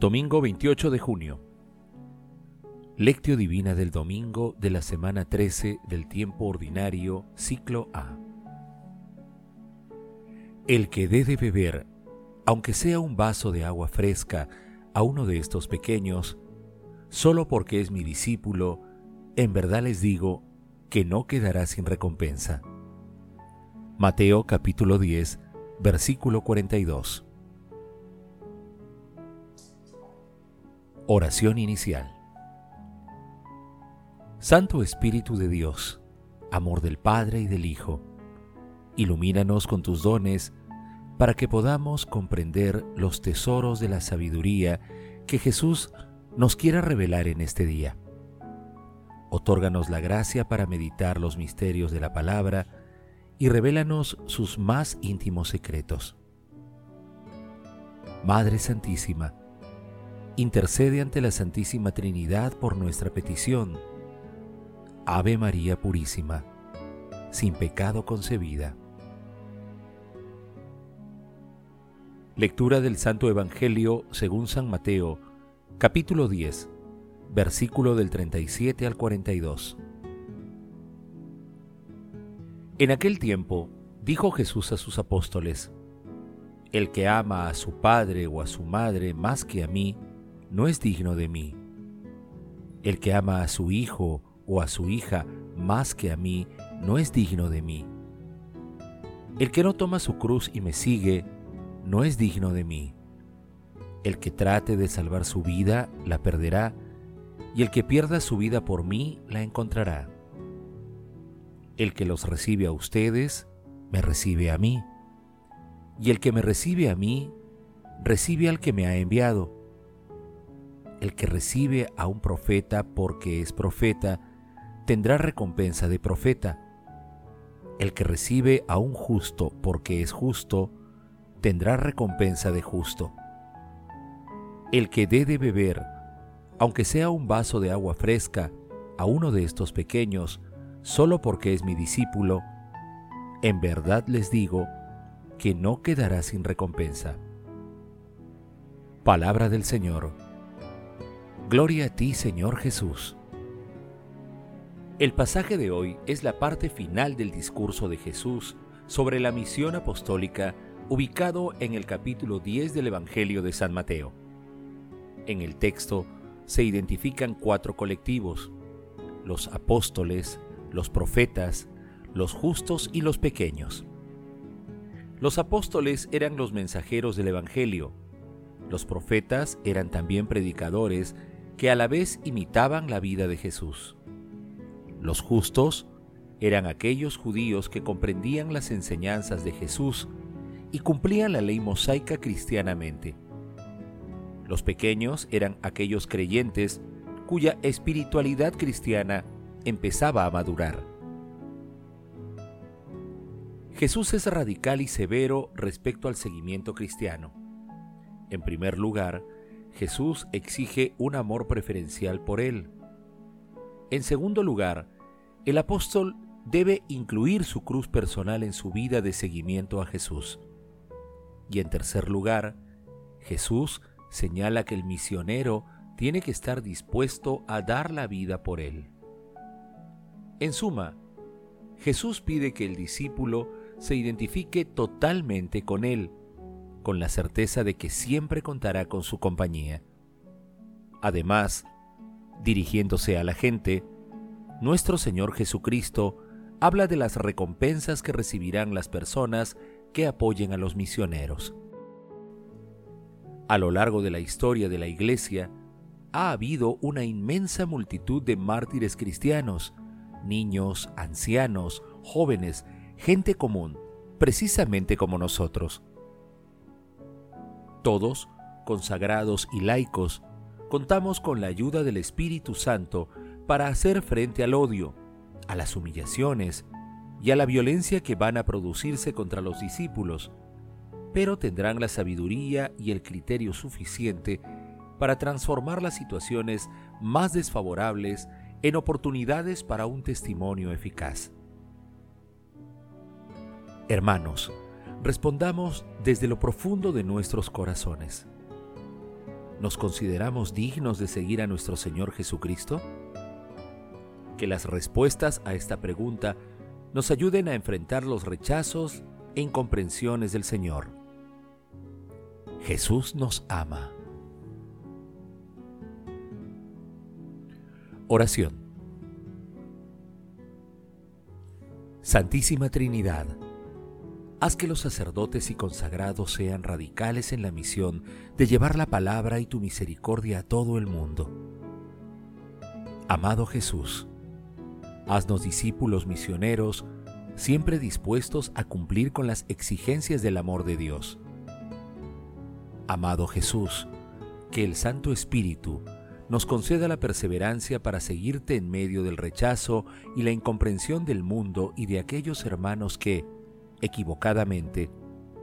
Domingo 28 de junio. Lectio Divina del domingo de la semana 13 del tiempo ordinario, ciclo A. El que dé de beber, aunque sea un vaso de agua fresca, a uno de estos pequeños, solo porque es mi discípulo, en verdad les digo que no quedará sin recompensa. Mateo capítulo 10, versículo 42. Oración inicial. Santo Espíritu de Dios, amor del Padre y del Hijo, ilumínanos con tus dones para que podamos comprender los tesoros de la sabiduría que Jesús nos quiera revelar en este día. Otórganos la gracia para meditar los misterios de la palabra y revélanos sus más íntimos secretos. Madre Santísima, intercede ante la Santísima Trinidad por nuestra petición. Ave María Purísima, sin pecado concebida. Lectura del Santo Evangelio según San Mateo, capítulo 10, versículo del 37 al 42. En aquel tiempo dijo Jesús a sus apóstoles, El que ama a su padre o a su madre más que a mí, no es digno de mí. El que ama a su hijo o a su hija más que a mí, no es digno de mí. El que no toma su cruz y me sigue, no es digno de mí. El que trate de salvar su vida, la perderá, y el que pierda su vida por mí, la encontrará. El que los recibe a ustedes, me recibe a mí. Y el que me recibe a mí, recibe al que me ha enviado. El que recibe a un profeta porque es profeta, tendrá recompensa de profeta. El que recibe a un justo porque es justo, tendrá recompensa de justo. El que dé de beber, aunque sea un vaso de agua fresca, a uno de estos pequeños, solo porque es mi discípulo, en verdad les digo que no quedará sin recompensa. Palabra del Señor. Gloria a ti, Señor Jesús. El pasaje de hoy es la parte final del discurso de Jesús sobre la misión apostólica ubicado en el capítulo 10 del Evangelio de San Mateo. En el texto se identifican cuatro colectivos, los apóstoles, los profetas, los justos y los pequeños. Los apóstoles eran los mensajeros del Evangelio, los profetas eran también predicadores que a la vez imitaban la vida de Jesús. Los justos eran aquellos judíos que comprendían las enseñanzas de Jesús y cumplían la ley mosaica cristianamente. Los pequeños eran aquellos creyentes cuya espiritualidad cristiana empezaba a madurar. Jesús es radical y severo respecto al seguimiento cristiano. En primer lugar, Jesús exige un amor preferencial por él. En segundo lugar, el apóstol debe incluir su cruz personal en su vida de seguimiento a Jesús. Y en tercer lugar, Jesús señala que el misionero tiene que estar dispuesto a dar la vida por él. En suma, Jesús pide que el discípulo se identifique totalmente con él, con la certeza de que siempre contará con su compañía. Además, dirigiéndose a la gente, nuestro Señor Jesucristo habla de las recompensas que recibirán las personas que apoyen a los misioneros. A lo largo de la historia de la Iglesia, ha habido una inmensa multitud de mártires cristianos, niños, ancianos, jóvenes, gente común, precisamente como nosotros. Todos, consagrados y laicos, contamos con la ayuda del Espíritu Santo para hacer frente al odio, a las humillaciones y a la violencia que van a producirse contra los discípulos, pero tendrán la sabiduría y el criterio suficiente para transformar las situaciones más desfavorables en oportunidades para un testimonio eficaz. Hermanos, respondamos desde lo profundo de nuestros corazones. ¿Nos consideramos dignos de seguir a nuestro Señor Jesucristo? Que las respuestas a esta pregunta nos ayuden a enfrentar los rechazos e incomprensiones del Señor. Jesús nos ama. Oración. Santísima Trinidad, haz que los sacerdotes y consagrados sean radicales en la misión de llevar la palabra y tu misericordia a todo el mundo. Amado Jesús, haznos discípulos misioneros, siempre dispuestos a cumplir con las exigencias del amor de Dios. Amado Jesús, que el Santo Espíritu nos conceda la perseverancia para seguirte en medio del rechazo y la incomprensión del mundo y de aquellos hermanos que, equivocadamente,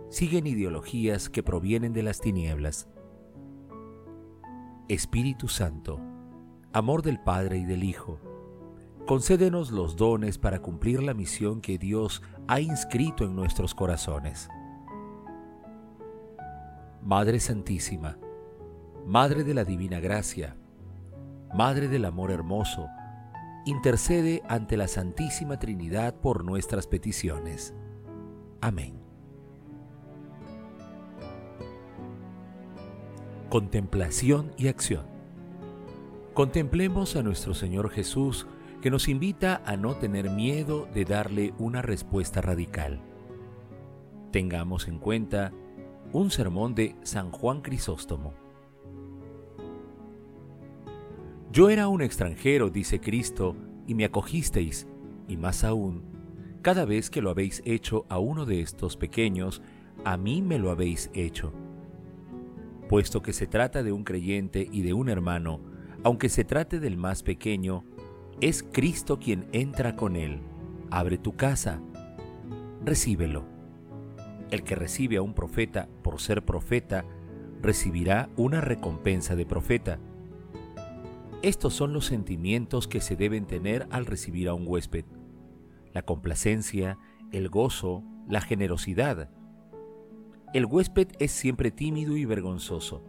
siguen ideologías que provienen de las tinieblas. Espíritu Santo, amor del Padre y del Hijo, concédenos los dones para cumplir la misión que Dios ha inscrito en nuestros corazones. Madre Santísima, Madre de la Divina Gracia, Madre del Amor Hermoso, intercede ante la Santísima Trinidad por nuestras peticiones. Amén. Contemplación y acción. Contemplemos a nuestro Señor Jesús que nos invita a no tener miedo de darle una respuesta radical. Tengamos en cuenta un sermón de San Juan Crisóstomo. Yo era un extranjero, dice Cristo, y me acogisteis, y más aún, cada vez que lo habéis hecho a uno de estos pequeños, a mí me lo habéis hecho. Puesto que se trata de un creyente y de un hermano, aunque se trate del más pequeño, es Cristo quien entra con él. Abre tu casa, recíbelo. El que recibe a un profeta por ser profeta, recibirá una recompensa de profeta. Estos son los sentimientos que se deben tener al recibir a un huésped. La complacencia, el gozo, la generosidad. El huésped es siempre tímido y vergonzoso.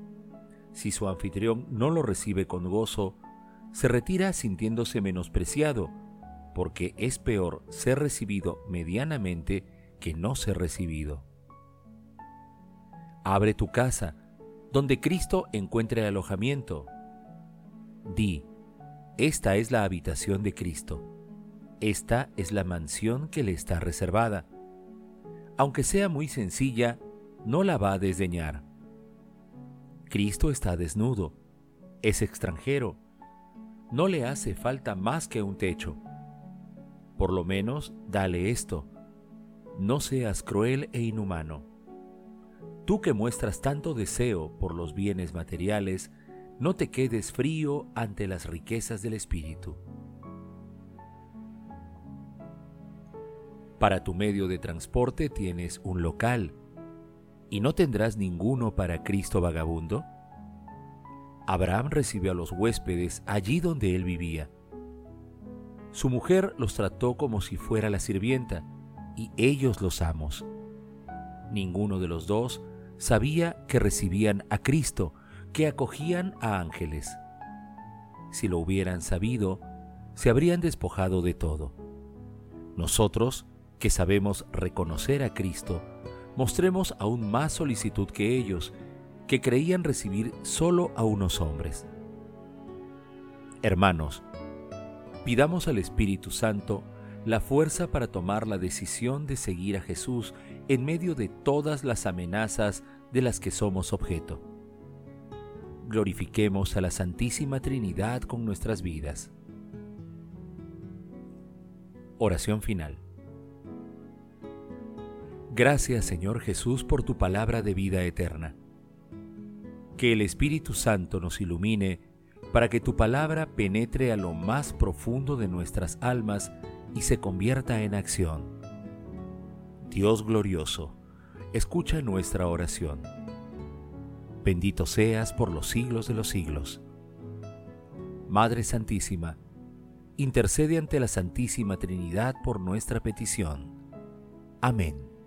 Si su anfitrión no lo recibe con gozo, se retira sintiéndose menospreciado, porque es peor ser recibido medianamente que no ser recibido. Abre tu casa, donde Cristo encuentre alojamiento Di, esta es la habitación de Cristo. Esta es la mansión que le está reservada. Aunque sea muy sencilla, no la va a desdeñar. Cristo está desnudo, es extranjero, no le hace falta más que un techo. Por lo menos dale esto, no seas cruel e inhumano. Tú que muestras tanto deseo por los bienes materiales, no te quedes frío ante las riquezas del Espíritu. Para tu medio de transporte tienes un local y no tendrás ninguno para Cristo vagabundo. Abraham recibió a los huéspedes allí donde él vivía. Su mujer los trató como si fuera la sirvienta y ellos los amos. Ninguno de los dos sabía que recibían a Cristo que acogían a ángeles. Si lo hubieran sabido, se habrían despojado de todo. Nosotros, que sabemos reconocer a Cristo, mostremos aún más solicitud que ellos, que creían recibir solo a unos hombres. Hermanos, pidamos al Espíritu Santo la fuerza para tomar la decisión de seguir a Jesús en medio de todas las amenazas de las que somos objeto glorifiquemos a la Santísima Trinidad con nuestras vidas. Oración final. Gracias Señor Jesús por tu palabra de vida eterna. Que el Espíritu Santo nos ilumine para que tu palabra penetre a lo más profundo de nuestras almas y se convierta en acción. Dios glorioso, escucha nuestra oración bendito seas por los siglos de los siglos. Madre Santísima, intercede ante la Santísima Trinidad por nuestra petición. Amén.